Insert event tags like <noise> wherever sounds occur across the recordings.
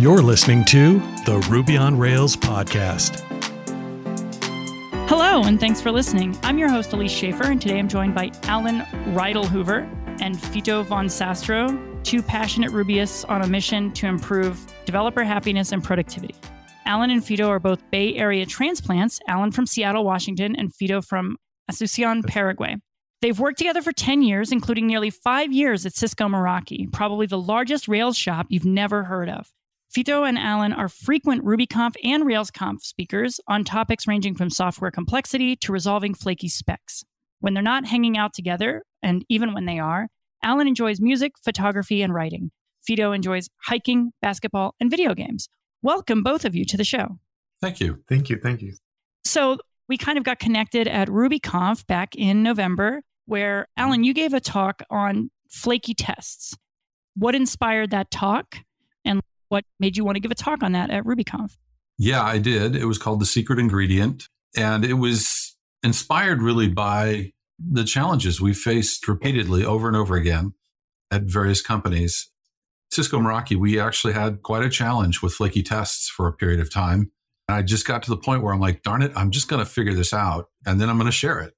You're listening to the Ruby on Rails podcast. Hello, and thanks for listening. I'm your host, Elise Schaefer, and today I'm joined by Alan Hoover and Fito von Zastrow, two passionate Rubyists on a mission to improve developer happiness and productivity. Alan and Fito are both Bay Area transplants, Alan from Seattle, Washington, and Fito from Asuncion, Paraguay. They've worked together for 10 years, including nearly five years at Cisco Meraki, probably the largest Rails shop you've never heard of. Fito and Alan are frequent RubyConf and RailsConf speakers on topics ranging from software complexity to resolving flaky specs. When they're not hanging out together, and even when they are, Alan enjoys music, photography, and writing. Fito enjoys hiking, basketball, and video games. Welcome, both of you, to the show. Thank you. Thank you. Thank you. So, we kind of got connected at RubyConf back in November, where Alan, you gave a talk on flaky tests. What inspired that talk? What made you want to give a talk on that at RubyConf? Yeah, I did. It was called The Secret Ingredient. And it was inspired really by the challenges we faced repeatedly over and over again at various companies. Cisco Meraki, we actually had quite a challenge with flaky tests for a period of time. And I just got to the point where I'm like, darn it, I'm just going to figure this out and then I'm going to share it.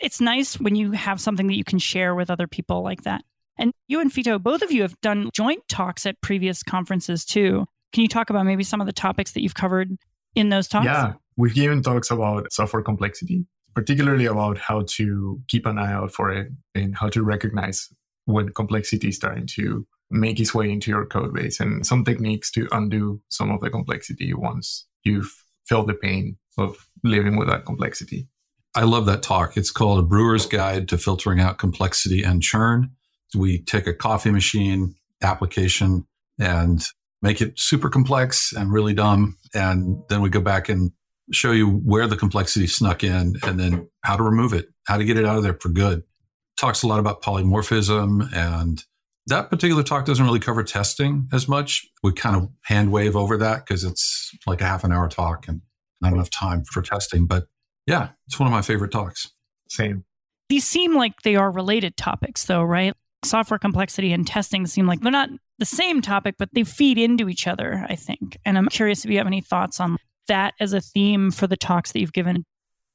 It's nice when you have something that you can share with other people like that. And you and Fito, both of you have done joint talks at previous conferences too. Can you talk about maybe some of the topics that you've covered in those talks? Yeah, we've given talks about software complexity, particularly about how to keep an eye out for it and how to recognize when complexity is starting to make its way into your code base and some techniques to undo some of the complexity once you've felt the pain of living with that complexity. I love that talk. It's called A Brewer's Guide to Filtering Out Complexity and Churn we take a coffee machine application and make it super complex and really dumb. And then we go back and show you where the complexity snuck in and then how to remove it, how to get it out of there for good. Talks a lot about polymorphism and that particular talk doesn't really cover testing as much. We kind of hand wave over that because it's like a half an hour talk and not enough time for testing. But yeah, it's one of my favorite talks. Same. These seem like they are related topics, though, right? Software complexity and testing seem like they're not the same topic, but they feed into each other, I think. And I'm curious if you have any thoughts on that as a theme for the talks that you've given.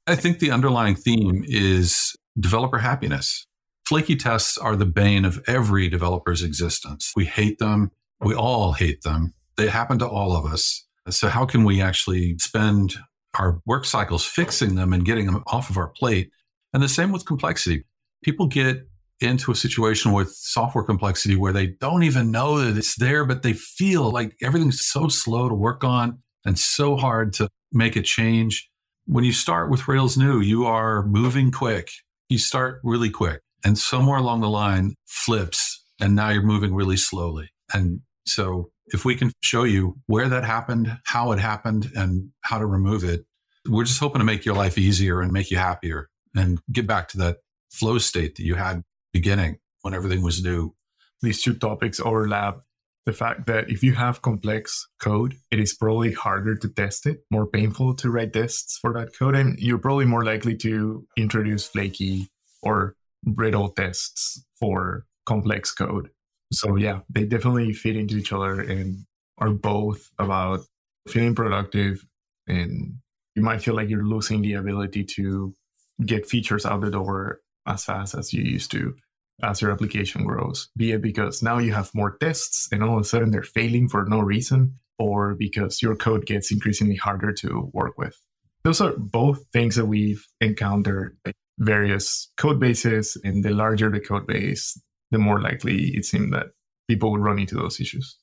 I think the underlying theme is developer happiness. Flaky tests are the bane of every developer's existence. We hate them. We all hate them. They happen to all of us. So, how can we actually spend our work cycles fixing them and getting them off of our plate? And the same with complexity. People get into a situation with software complexity where they don't even know that it's there, but they feel like everything's so slow to work on and so hard to make a change. When you start with Rails new, you are moving quick. You start really quick and somewhere along the line flips and now you're moving really slowly. And so if we can show you where that happened, how it happened and how to remove it, we're just hoping to make your life easier and make you happier and get back to that flow state that you had beginning when everything was new. These two topics overlap. The fact that if you have complex code, it is probably harder to test it, more painful to write tests for that code, and you're probably more likely to introduce flaky or brittle tests for complex code. So, yeah, they definitely fit into each other and are both about feeling productive. And you might feel like you're losing the ability to get features out the door as fast as you used to as your application grows, be it because now you have more tests and all of a sudden they're failing for no reason, or because your code gets increasingly harder to work with. Those are both things that we've encountered at various code bases, and the larger the code base, the more likely it seems that people would run into those issues.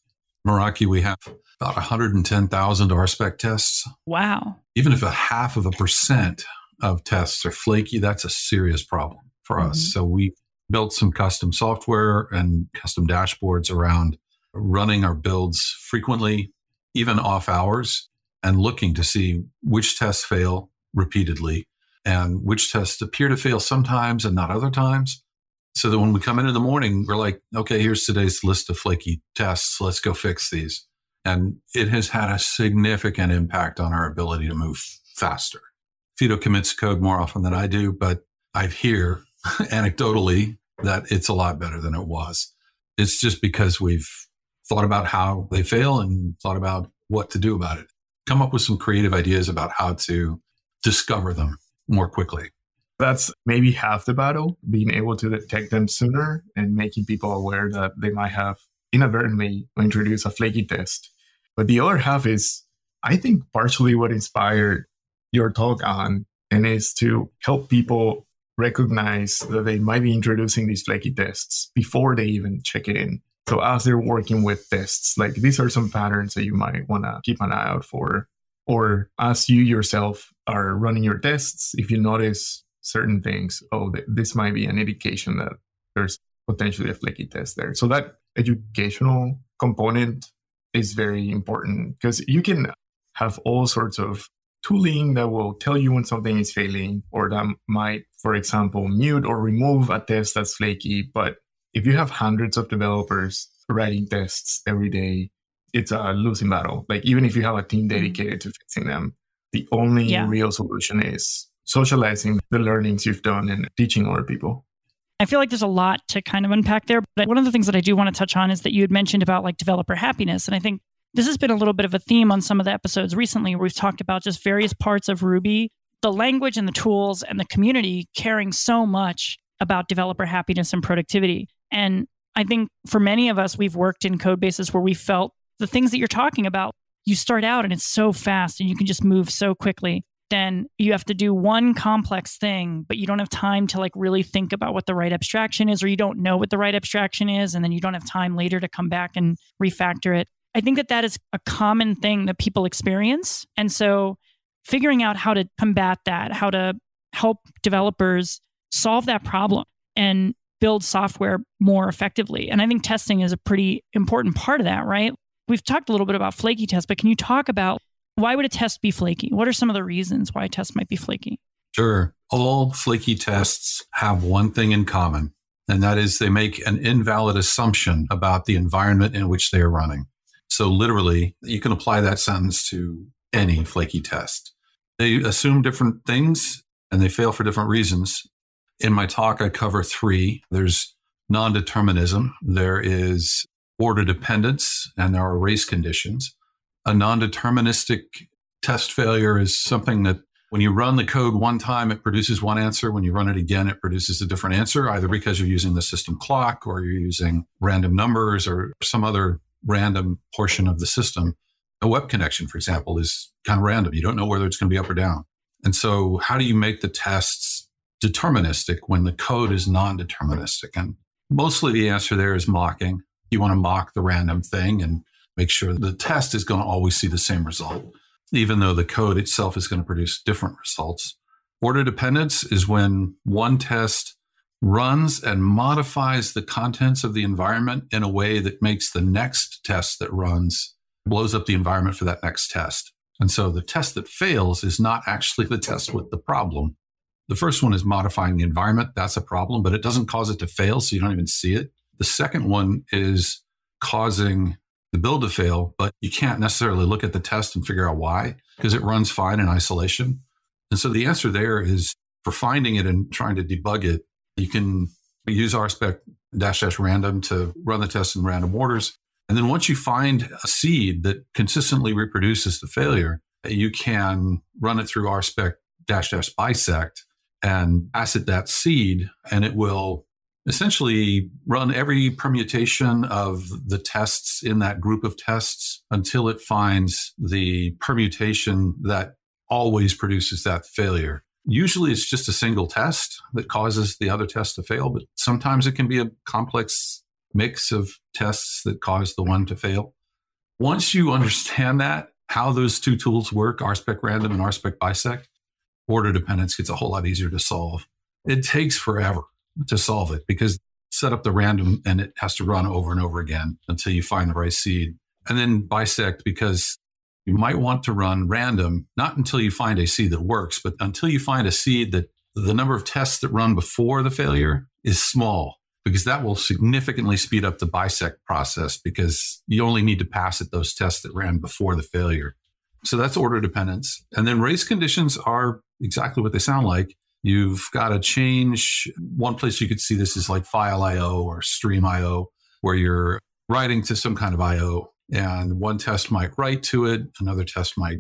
Meraki, we have about 110,000 RSpec tests. Wow. Even if a half of a percent of tests are flaky, that's a serious problem for mm-hmm. us. So we built some custom software and custom dashboards around running our builds frequently, even off hours, and looking to see which tests fail repeatedly and which tests appear to fail sometimes and not other times. So that when we come in in the morning, we're like, okay, here's today's list of flaky tests. Let's go fix these. And it has had a significant impact on our ability to move faster. Fito commits code more often than I do, but I hear <laughs> anecdotally that it's a lot better than it was. It's just because we've thought about how they fail and thought about what to do about it. Come up with some creative ideas about how to discover them more quickly. That's maybe half the battle, being able to detect them sooner and making people aware that they might have inadvertently introduced a flaky test. But the other half is, I think, partially what inspired your talk on, and is to help people recognize that they might be introducing these flaky tests before they even check it in. So as they're working with tests, like these are some patterns that you might want to keep an eye out for. Or as you yourself are running your tests, if you notice certain things, oh, th- this might be an indication that there's potentially a flaky test there. So that educational component is very important because you can have all sorts of tooling that will tell you when something is failing or that might, for example, mute or remove a test that's flaky. But if you have hundreds of developers writing tests every day, it's a losing battle. Like even if you have a team mm-hmm. dedicated to fixing them, the only yeah. real solution is socializing the learnings you've done and teaching other people. I feel like there's a lot to kind of unpack there. But one of the things that I do want to touch on is that you had mentioned about like developer happiness. And I think this has been a little bit of a theme on some of the episodes recently where we've talked about just various parts of Ruby, the language and the tools and the community caring so much about developer happiness and productivity. And I think for many of us, we've worked in code bases where we felt the things that you're talking about, you start out and it's so fast and you can just move so quickly. Then you have to do one complex thing, but you don't have time to like really think about what the right abstraction is, or you don't know what the right abstraction is. And then you don't have time later to come back and refactor it. I think that that is a common thing that people experience. And so figuring out how to combat that, how to help developers solve that problem and build software more effectively. And I think testing is a pretty important part of that, right? We've talked a little bit about flaky tests, but can you talk about why would a test be flaky? What are some of the reasons why a test might be flaky? Sure. All flaky tests have one thing in common, and that is they make an invalid assumption about the environment in which they are running. So literally, you can apply that sentence to any flaky test. They assume different things and they fail for different reasons. In my talk, I cover three. There's non-determinism. There is order dependence and there are race conditions. A non-deterministic test failure is something that when you run the code one time, it produces one answer. When you run it again, it produces a different answer, either because you're using the system clock or you're using random numbers or some other random portion of the system. A web connection, for example, is kind of random. You don't know whether it's going to be up or down. And so, how do you make the tests deterministic when the code is non deterministic? And mostly the answer there is mocking. You want to mock the random thing and make sure the test is going to always see the same result, even though the code itself is going to produce different results. Order dependence is when one test runs and modifies the contents of the environment in a way that makes the next test that runs blows up the environment for that next test. And so the test that fails is not actually the test with the problem. The first one is modifying the environment. That's a problem, but it doesn't cause it to fail. So you don't even see it. The second one is causing the build to fail, but you can't necessarily look at the test and figure out why because it runs fine in isolation. And so the answer there is for finding it and trying to debug it, you can use RSpec dash dash random to run the test in random orders. And then once you find a seed that consistently reproduces the failure, you can run it through RSpec dash dash bisect and pass it that seed, and it will essentially run every permutation of the tests in that group of tests until it finds the permutation that always produces that failure. Usually it's just a single test that causes the other test to fail, but sometimes it can be a complex mix of tests that cause the one to fail. Once you understand that, how those two tools work, RSpec random and RSpec bisect, order dependence gets a whole lot easier to solve. It takes forever to solve it because set up the random and it has to run over and over again until you find the right seed. And then bisect because you might want to run random, not until you find a seed that works, but until you find a seed that the number of tests that run before the failure is small, because that will significantly speed up the bisect process because you only need to pass it those tests that ran before the failure. So that's order dependence. And then race conditions are exactly what they sound like. You've got to change. One place you could see this is like file IO or stream IO, where you're writing to some kind of IO. And one test might write to it, another test might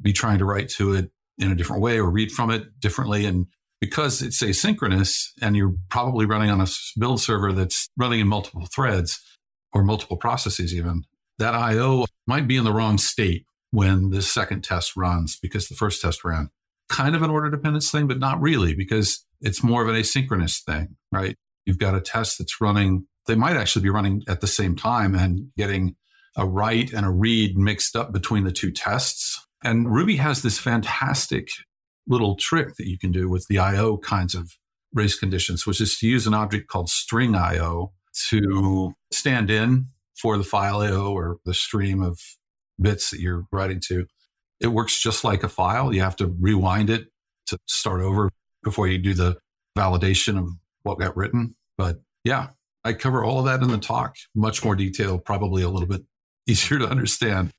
be trying to write to it in a different way or read from it differently. And because it's asynchronous and you're probably running on a build server that's running in multiple threads or multiple processes, even that IO might be in the wrong state when the second test runs because the first test ran. Kind of an order dependence thing, but not really because it's more of an asynchronous thing, right? You've got a test that's running, they might actually be running at the same time and getting a write and a read mixed up between the two tests. And Ruby has this fantastic little trick that you can do with the IO kinds of race conditions, which is to use an object called string IO to stand in for the file IO or the stream of bits that you're writing to. It works just like a file. You have to rewind it to start over before you do the validation of what got written. But yeah, I cover all of that in the talk, much more detail, probably a little bit <laughs> easier to understand.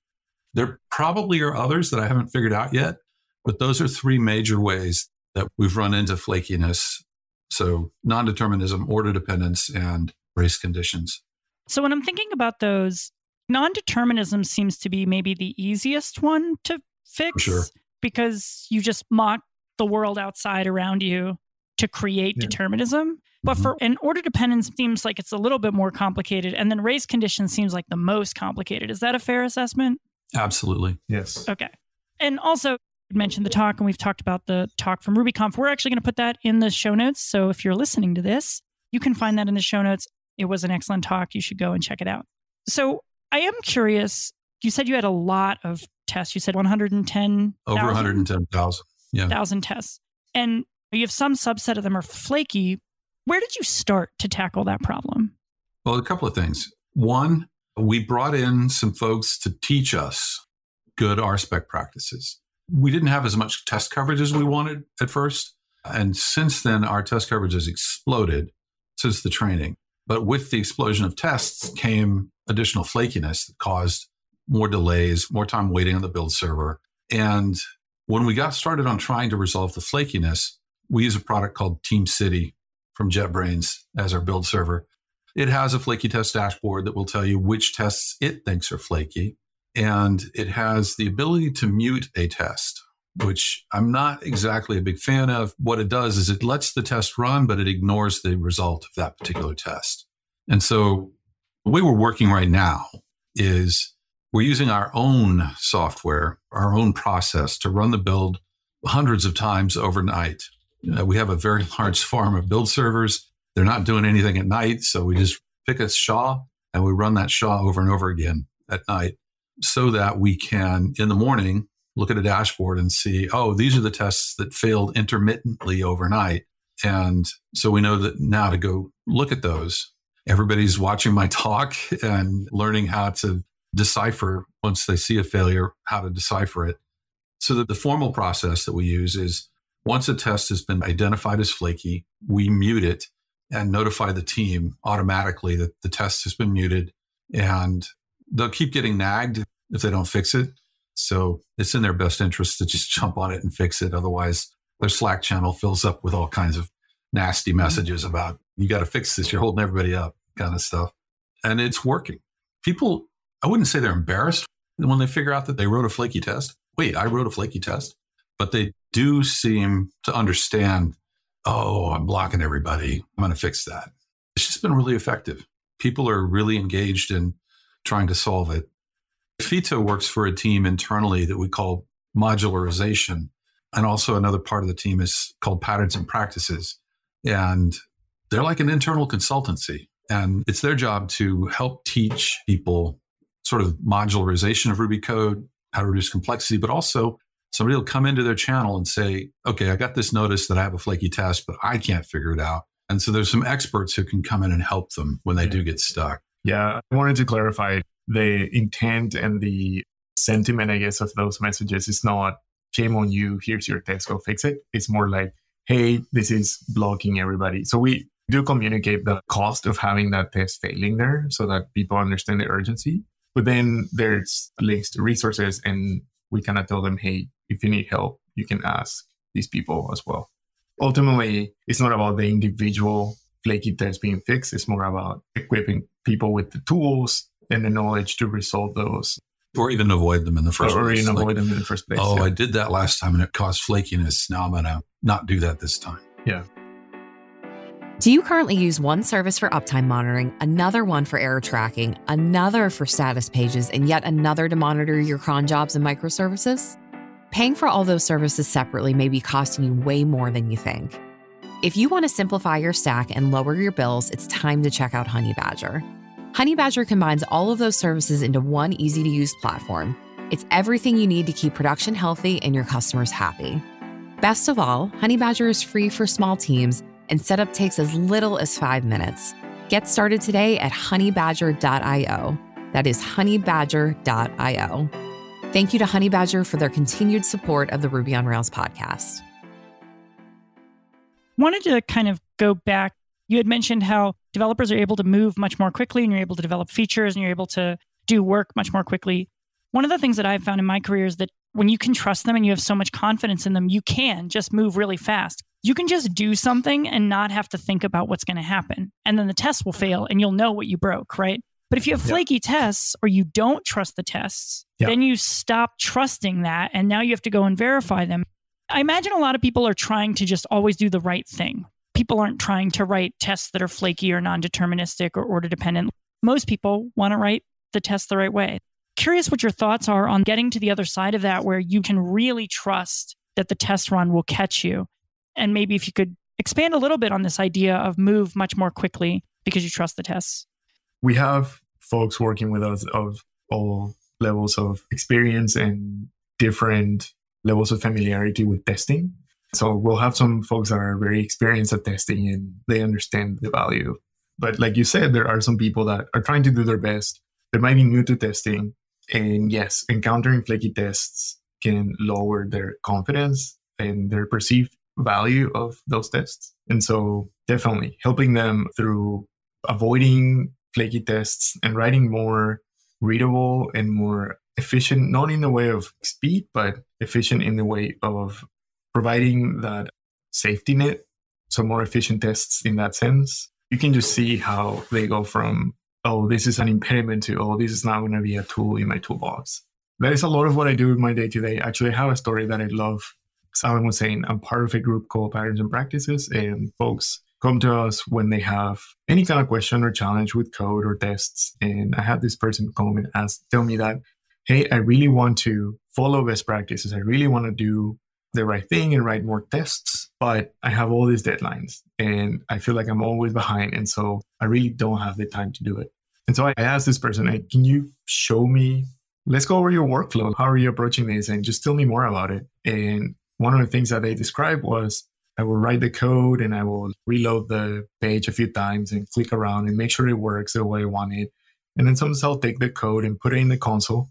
There probably are others that I haven't figured out yet, but those are three major ways that we've run into flakiness. So non determinism, order dependence, and race conditions. So when I'm thinking about those, non determinism seems to be maybe the easiest one to fix sure. because you just mock the world outside around you to create yeah. determinism. But mm-hmm. for an order dependence seems like it's a little bit more complicated. And then race condition seems like the most complicated. Is that a fair assessment? Absolutely. Yes. Okay. And also, mentioned the talk and we've talked about the talk from RubyConf. We're actually going to put that in the show notes. So if you're listening to this, you can find that in the show notes. It was an excellent talk. You should go and check it out. So I am curious. You said you had a lot of tests. You said 110 over 110,000. Yeah. Thousand tests. And you have some subset of them are flaky. Where did you start to tackle that problem? Well, a couple of things. One, we brought in some folks to teach us good RSpec practices we didn't have as much test coverage as we wanted at first. And since then, our test coverage has exploded since the training. But with the explosion of tests came additional flakiness that caused more delays, more time waiting on the build server. And when we got started on trying to resolve the flakiness, we use a product called TeamCity from JetBrains as our build server. It has a flaky test dashboard that will tell you which tests it thinks are flaky and it has the ability to mute a test, which I'm not exactly a big fan of. What it does is it lets the test run, but it ignores the result of that particular test. And so the way we're working right now is we're using our own software, our own process to run the build hundreds of times overnight. Uh, we have a very <laughs> large farm of build servers. They're not doing anything at night. So we just pick a SHA and we run that SHA over and over again at night so that we can, in the morning, look at a dashboard and see, oh, these are the tests that failed intermittently overnight. And so we know that now to go look at those. Everybody's watching my talk <laughs> and learning how to decipher once they see a failure, how to decipher it. So that the formal process that we use is once a test has been identified as flaky, we mute it and notify the team automatically that the test has been muted and they'll keep getting nagged if they don't fix it. So it's in their best interest to just jump on it and fix it. Otherwise, their Slack channel fills up with all kinds of nasty mm-hmm. messages about you got to fix this. You're holding everybody up, kind of stuff. And it's working. People, I wouldn't say they're embarrassed when they figure out that they wrote a flaky test. Wait, I wrote a flaky test. But they do seem to understand, oh, I'm blocking everybody. I'm going to fix that. It's just been really effective. People are really engaged in trying to solve it. FITO works for a team internally that we call modularization. And also another part of the team is called patterns and practices. And they're like an internal consultancy. And it's their job to help teach people sort of modularization of Ruby code, how to reduce complexity, but also somebody will come into their channel and say, okay, I got this notice that I have a flaky test, but I can't figure it out. And so there's some experts who can come in and help them when they do get stuck. Yeah, I wanted to clarify the intent and the sentiment, I guess, of those messages is not shame on you, here's your test, go fix it. It's more like, hey, this is blocking everybody. So we do communicate the cost of having that test failing there so that people understand the urgency. But then there's links to resources and we kind of tell them, hey, if you need help, you can ask these people as well. Ultimately, it's not about the individual flaky test being fixed. It's more about equipping people with the tools and the knowledge to resolve those or even avoid them in the first or place. even avoid them in the first place. oh, yeah. I did that last time and it caused flakiness. Now I'm going to not do that this time. yeah. Do you currently use one service for uptime monitoring, another one for error tracking, another for status pages, and yet another to monitor your cron jobs and microservices? Paying for all those services separately may be costing you way more than you think. If you want to simplify your stack and lower your bills, it's time to check out Honeybadger. Honeybadger combines all of those services into one easy to use platform. It's everything you need to keep production healthy and your customers happy. Best of all, Honeybadger is free for small teams and setup takes as little as five minutes. Get started today at honeybadger.io. That is honeybadger.io. Thank you to Honeybadger for their continued support of the Ruby on Rails podcast. wanted to kind of go back. You had mentioned how developers are able to move much more quickly and you're able to develop features and you're able to do work much more quickly. One of the things that I've found in my career is that when you can trust them and you have so much confidence in them, you can just move really fast. You can just do something and not have to think about what's going to happen. And then the test will fail and you'll know what you broke, right? But if you have flaky tests or you don't trust the tests, Yeah. then you stop trusting that and now you have to go and verify them. I imagine a lot of people are trying to just always do the right thing. People aren't trying to write tests that are flaky or non deterministic or order dependent. Most people want to write the test the right way. Curious what your thoughts are on getting to the other side of that where you can really trust that the test run will catch you. And maybe if you could expand a little bit on this idea of move much more quickly because you trust the tests. We have folks working with us of all levels of experience and different levels of familiarity with testing. So we'll have some folks that are very experienced at testing and they understand the value. But like you said, there are some people that are trying to do their best. They might be new to testing. And yes, encountering flaky tests can lower their confidence and their perceived value of those tests. And so definitely helping them through avoiding flaky tests and writing more readable and more efficient, not in the way of speed, but efficient in the way of providing that safety net. So more efficient tests in that sense. You can just see how they go from, oh, this is an impediment to, oh, this is not going to be a tool in my toolbox. That is a lot of what I do in my day to day. Actually, I have a story that I love. Someone was saying I'm part of a group called Patterns and Practices, and folks come to us when they have any kind of question or challenge with code or tests. And I had this person come and ask, tell me that, hey, I really want to follow best practices. I really want to do the right thing and write more tests, but I have all these deadlines and I feel like I'm always behind. And so I really don't have the time to do it. And so I asked this person, hey, can you show me? Let's go over your workflow. How are you approaching this? And just tell me more about it. And one of the things that they described was I will write the code and I will reload the page a few times and click around and make sure it works the way I want it. And then sometimes I'll take the code and put it in the console.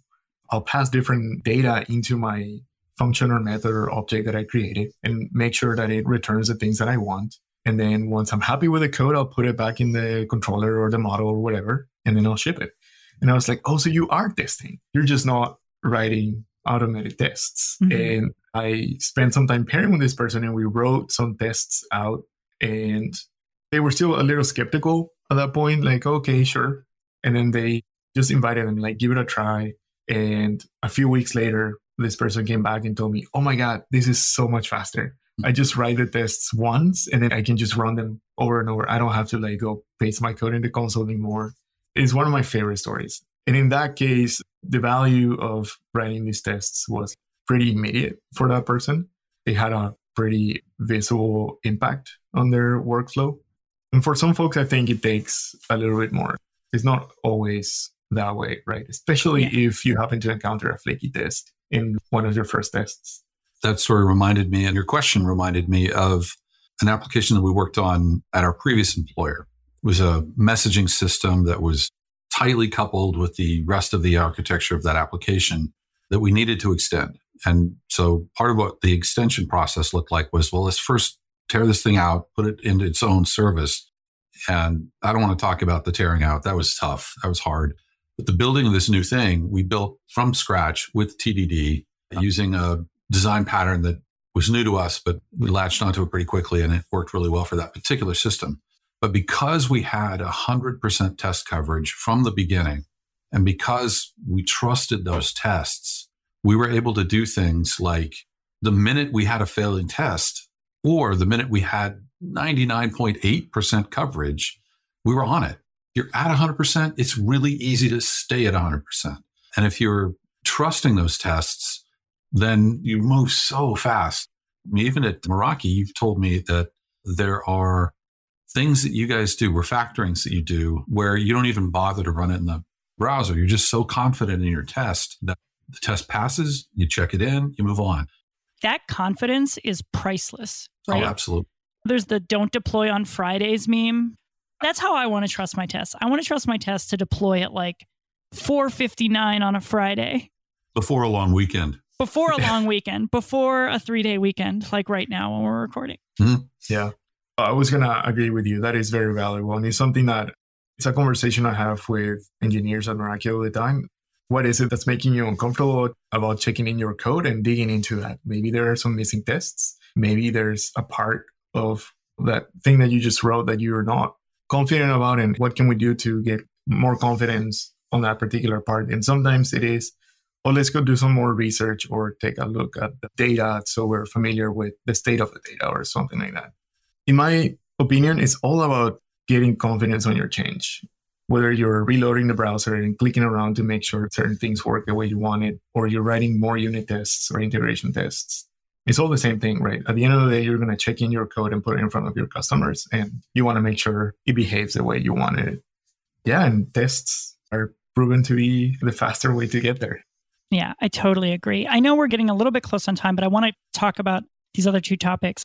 I'll pass different data into my function or method or object that I created and make sure that it returns the things that I want. And then once I'm happy with the code, I'll put it back in the controller or the model or whatever, and then I'll ship it. And I was like, oh, so you are testing. You're just not writing automated tests. Mhm. And I spent some time pairing with this person and we wrote some tests out and they were still a little skeptical at that point, like, okay, sure. And then they just invited them, like, give it a try. And a few weeks later, this person came back and told me, oh my God, this is so much faster. I just write the tests once and then I can just run them over and over. I don't have to like go paste my code in the console anymore. It's one of my favorite stories. And in that case, the value of writing these tests was pretty immediate for that person. They had a pretty visible impact on their workflow. And for some folks, I think it takes a little bit more. It's not always that way, right? Especially Yeah. if you happen to encounter a flaky test in one of your first tests. That story reminded me, and your question reminded me of an application that we worked on at our previous employer. It was a messaging system that was tightly coupled with the rest of the architecture of that application that we needed to extend. And so part of what the extension process looked like was, well, let's first tear this thing out, put it into its own service. And I don't want to talk about the tearing out. That was tough. That was hard. But the building of this new thing, we built from scratch with TDD using a design pattern that was new to us, but we latched onto it pretty quickly and it worked really well for that particular system. But because we had 100% test coverage from the beginning, and because we trusted those tests, we were able to do things like the minute we had a failing test or the minute we had 99.8% coverage, we were on it. You're at 100%, it's really easy to stay at 100%. And if you're trusting those tests, then you move so fast. I mean, even at Meraki, you've told me that there are things that you guys do, refactorings that you do, where you don't even bother to run it in the browser. You're just so confident in your test that the test passes, you check it in, you move on. That confidence is priceless, oh, right? Oh, absolutely. There's the don't deploy on Fridays meme. That's how I want to trust my tests. I want to trust my tests to deploy at like 4:59 on a Friday Before a long weekend. before a <laughs> long weekend, before a 3-day weekend like right now when we're recording. Hmm? Yeah. I was going to agree with you. That is very valuable. And it's something that it's a conversation I have with engineers at Meraki all the time. What is it that's making you uncomfortable about checking in your code and digging into that? Maybe there are some missing tests. Maybe there's a part of that thing that you just wrote that you're not confident about. And what can we do to get more confidence on that particular part? And sometimes it is, well, let's go do some more research or take a look at the data so we're familiar with the state of the data or something like that. In my opinion, it's all about getting confidence on your change. Whether you're reloading the browser and clicking around to make sure certain things work the way you want it, or you're writing more unit tests or integration tests, it's all the same thing, right? At the end of the day, you're going to check in your code and put it in front of your customers, and you want to make sure it behaves the way you want it. Yeah, and tests are proven to be the faster way to get there. Yeah, I totally agree. I know we're getting a little bit close on time, but I want to talk about these other two topics.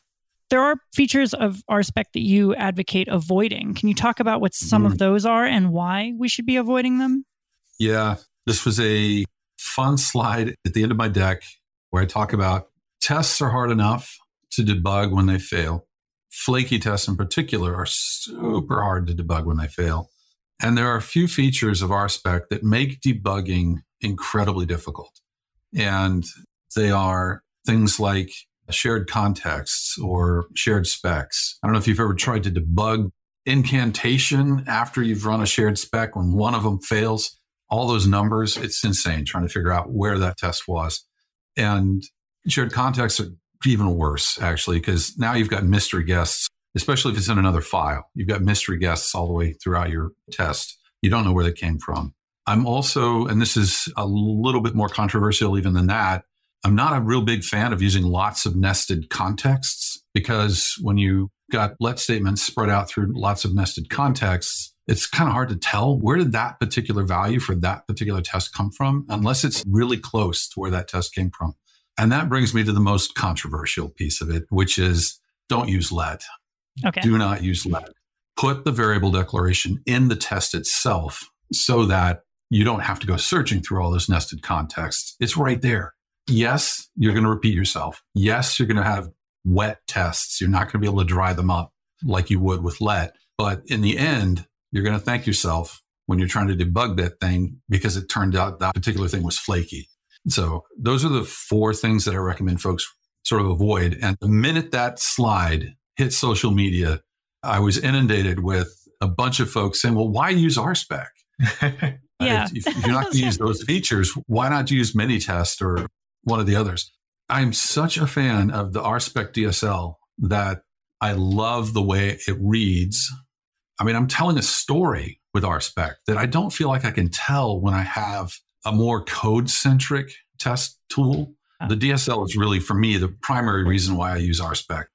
There are features of RSpec that you advocate avoiding. Can you talk about what some of mm-hmm. those are and why we should be avoiding them? Yeah, this was a fun slide at the end of my deck where I talk about tests are hard enough to debug when they fail. Flaky tests in particular are super hard to debug when they fail. And there are a few features of RSpec that make debugging incredibly difficult. And they are things like shared contexts or shared specs. I don't know if you've ever tried to debug incantation after you've run a shared spec when one of them fails. All those numbers, it's insane trying to figure out where that test was. And shared contexts are even worse, actually, because now you've got mystery guests, especially if it's in another file. You've got mystery guests all the way throughout your test. You don't know where they came from. I'm also, and this is a little bit more controversial even than that, I'm not a real big fan of using lots of nested contexts because when you got let statements spread out through lots of nested contexts, it's kind of hard to tell where did that particular value for that particular test come from unless it's really close to where that test came from. And that brings me to the most controversial piece of it, which is don't use let. Okay. Do not use let. Put the variable declaration in the test itself so that you don't have to go searching through all those nested contexts. It's right there. Yes, you're going to repeat yourself. Yes, you're going to have wet tests. You're not going to be able to dry them up like you would with let. But in the end, you're going to thank yourself when you're trying to debug that thing because it turned out that particular thing was flaky. So those are the four things that I recommend folks sort of avoid. And the minute that slide hit social media, I was inundated with a bunch of folks saying, well, why use RSpec? <laughs> Uh, yeah. If, if you're not going <laughs> to use those features, why not use Minitest or one of the others? I'm such a fan of the RSpec DSL that I love the way it reads. I mean, I'm telling a story with RSpec that I don't feel like I can tell when I have a more code centric test tool. The DSL is really, for me, the primary reason why I use RSpec.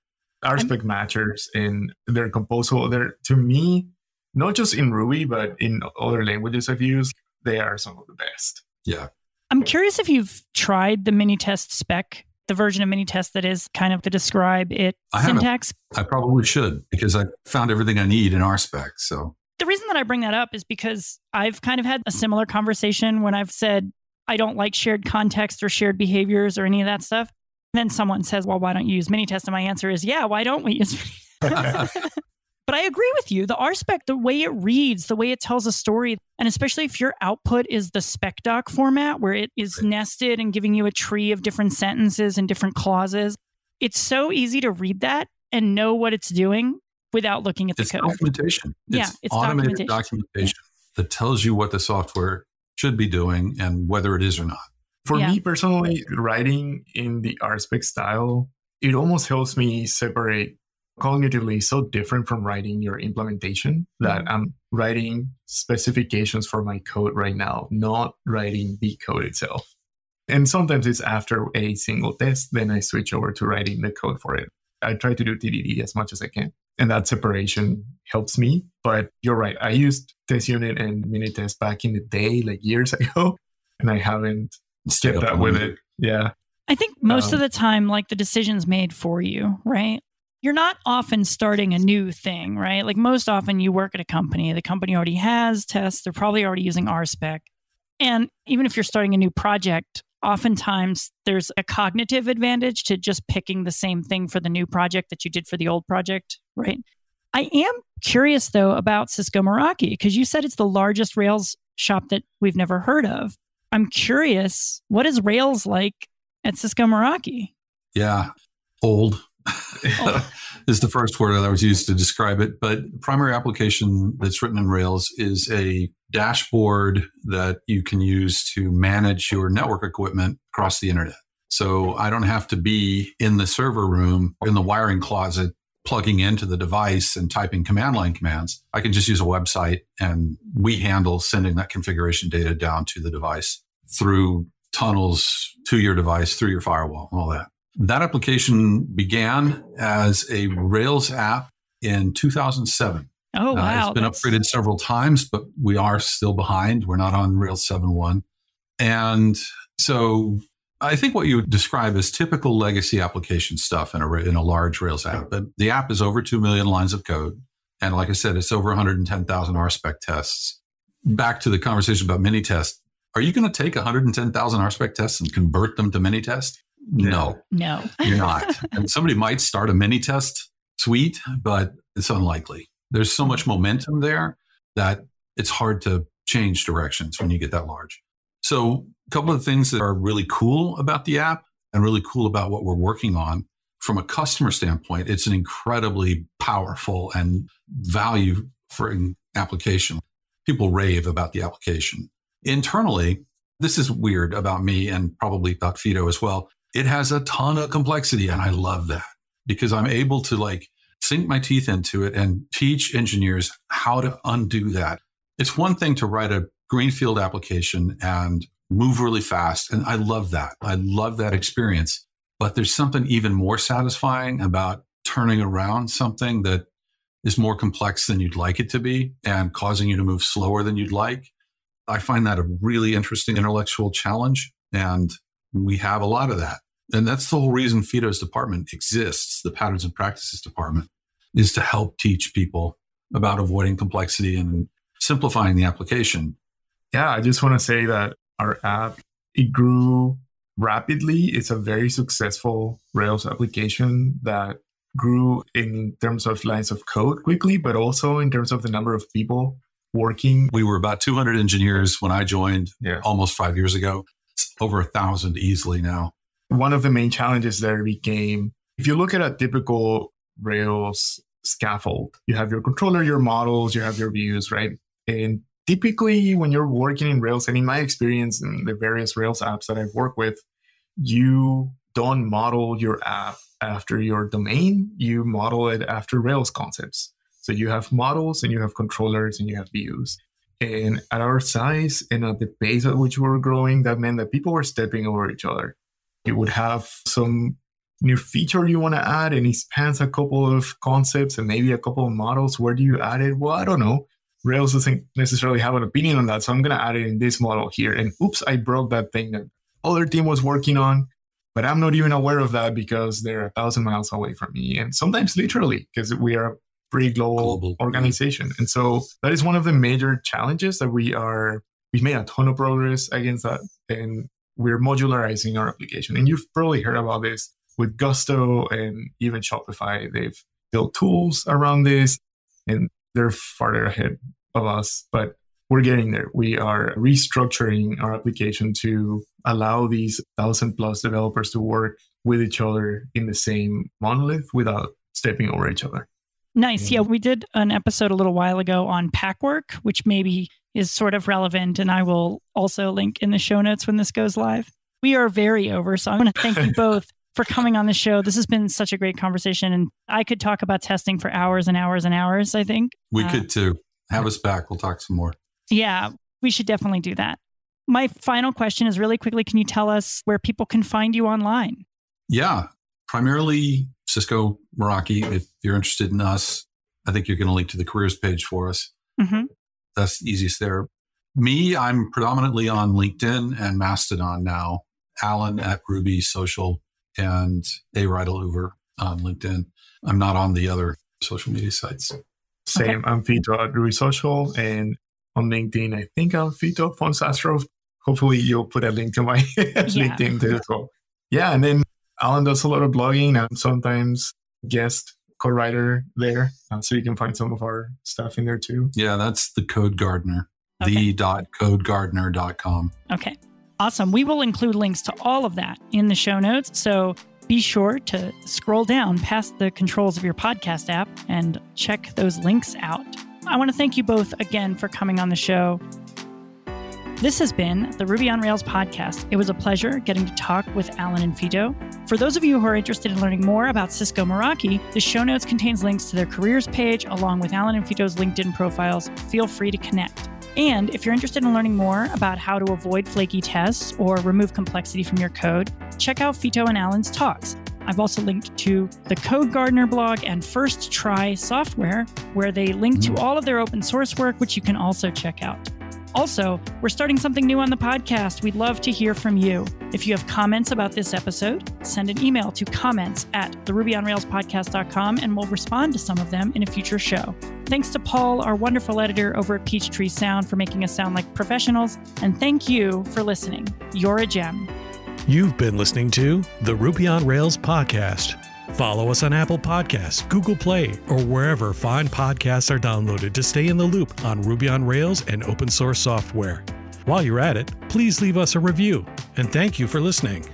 RSpec matchers in their composable. They're to me, not just in Ruby, but in other languages I've used, they are some of the best. Yeah. I'm curious if you've tried the Minitest spec, the version of Minitest that is kind of the describe it I haven't. syntax. I probably should because I found everything I need in RSpec. So The reason that I bring that up is because I've kind of had a similar conversation when I've said I don't like shared context or shared behaviors or any of that stuff. And then someone says, well, why don't you use Minitest? And my answer is, yeah, why don't we use Minitest? <laughs> But I agree with you. The RSpec, the way it reads, the way it tells a story, and especially if your output is the spec doc format where it is nested and giving you a tree of different sentences and different clauses, it's so easy to read that and know what it's doing without looking at the it's code. documentation. Yeah, it's, it's automated documentation. documentation that tells you what the software should be doing and whether it is or not. For Yeah. me personally, writing in the RSpec style, it almost helps me separate cognitively so different from writing your implementation that I'm writing specifications for my code right now, not writing the code itself. And sometimes it's after a single test, then I switch over to writing the code for it. I try to do TDD as much as I can. And that separation helps me. But you're right. I used test unit and Mini Minitest back in the day, like years <laughs> ago, and I haven't Stay kept up up with it. it. Yeah. I think most Um, of the time, like the decision's made for you, right? You're not often starting a new thing, right? Like most often you work at a company, the company already has tests, they're probably already using RSpec. And even if you're starting a new project, oftentimes there's a cognitive advantage to just picking the same thing for the new project that you did for the old project, right? I am curious though about Cisco Meraki because you said it's the largest Rails shop that we've never heard of. I'm curious, what is Rails like at Cisco Meraki? Yeah, old Oh. <laughs> is the first word that I was used to describe it. But the primary application that's written in Rails is a dashboard that you can use to manage your network equipment across the internet. So I don't have to be in the server room in the wiring closet plugging into the device and typing command line commands. I can just use a website and we handle sending that configuration data down to the device through tunnels to your device, through your firewall, all that. That application began as a Rails app in 2007. Oh Uh, wow, it's been that's- upgraded several times, but we are still behind. We're not on Rails 7.1. And so I think what you would describe as typical legacy application stuff in a, in a large Rails app. But the app is over 2 million lines of code. And like I said, it's over 110,000 RSpec tests. Back to the conversation about Minitests. Are you going to take 110,000 RSpec tests and convert them to Minitest? No. No, You're not. <laughs> and somebody might start a Minitest suite, but it's unlikely. There's so much momentum there that it's hard to change directions when you get that large. So, a couple of things that are really cool about the app and really cool about what we're working on from a customer standpoint, it's an incredibly powerful and value for an application. People rave about the application. Internally, this is weird about me and probably about Fito as well it has a ton of complexity and i love that because i'm able to like sink my teeth into it and teach engineers how to undo that. It's one thing to write a greenfield application and move really fast and i love that. I love that experience. But there's something even more satisfying about turning around something that is more complex than you'd like it to be and causing you to move slower than you'd like. I find that a really interesting intellectual challenge and we have a lot of that and that's the whole reason Fito's department exists. The patterns and practices department is to help teach people about avoiding complexity and simplifying the application. Yeah, I just want to say that our app it grew rapidly. It's a very successful Rails application that grew in terms of lines of code quickly, but also in terms of the number of people working. We were about 200 engineers when I joined Yeah. almost five years ago. It's over a thousand easily now. One of the main challenges there became if you look at a typical Rails scaffold, you have your controller, your models, you have your views, right? And typically, when you're working in Rails, and in my experience in the various Rails apps that I've worked with, you don't model your app after your domain, you model it after Rails concepts. So you have models and you have controllers and you have views. And at our size and at the pace at which we were growing, that meant that people were stepping over each other. You would have some new feature you want to add and it spans a couple of concepts and maybe a couple of models. Where do you add it? Well, I don't know. Rails doesn't necessarily have an opinion on that. So I'm going to add it in this model here. And oops, I broke that thing that other team was working on. But I'm not even aware of that because they're a thousand miles away from me. And sometimes literally, because we are a pretty global, Global. organization. And so that is one of the major challenges that we are, we've made a ton of progress against that. And we're modularizing our application. And you've probably heard about this with Gusto and even Shopify. They've built tools around this and they're farther ahead of us, but we're getting there. We are restructuring our application to allow these thousand plus developers to work with each other in the same monolith without stepping over each other. Nice. Yeah, mm. we did an episode a little while ago on Packwerk, which maybe is sort of relevant. And I will also link in the show notes when this goes live. We are very over. So I want to thank you <laughs> both for coming on the show. This has been such a great conversation. And I could talk about testing for hours and hours and hours, I think. We Uh, could too. Have us back. We'll talk some more. Yeah, we should definitely do that. My final question is really quickly can you tell us where people can find you online? Yeah, primarily Cisco Meraki. If you're interested in us, I think you're going to link to the careers page for us. hmm That's the easiest there. Me, I'm predominantly on LinkedIn and Mastodon now. Alan at Ruby Social and A. Ridlehoover on LinkedIn. I'm not on the other social media sites. Same. I'm Fito at Ruby Social and on LinkedIn. I think I'm Fito von Zastrow. Hopefully, you'll put a link to my <laughs> LinkedIn too. So, yeah, and then Alan does a lot of blogging. I'm sometimes guest co-writer there, uh, so you can find some of our stuff in there too. Yeah, that's the Code Gardener. Okay. The dot codegardener.com. Okay. Awesome. We will include links to all of that in the show notes. So be sure to scroll down past the controls of your podcast app and check those links out. I want to thank you both again for coming on the show. This has been the Ruby on Rails podcast. It was a pleasure getting to talk with Alan and Fito. For those of you who are interested in learning more about Cisco Meraki, the show notes contains links to their careers page along with Alan and Fito's LinkedIn profiles. Feel free to connect. And if you're interested in learning more about how to avoid flaky tests or remove complexity from your code, check out Fito and Alan's talks. I've also linked to the Code Gardener blog and First Try software, where they link to mm. all of their open source work, which you can also check out. Also, we're starting something new on the podcast. We'd love to hear from you. If you have comments about this episode, send an email to comments at therubyonrailspodcast.com and we'll respond to some of them in a future show. Thanks to Paul, our wonderful editor over at Peachtree Sound, for making us sound like professionals. And thank you for listening. You're a gem. You've been listening to the Ruby on Rails podcast. Follow us on Apple Podcasts, Google Play, or wherever fine podcasts are downloaded to stay in the loop on Ruby on Rails and open source software. While you're at it, please leave us a review, and thank you for listening.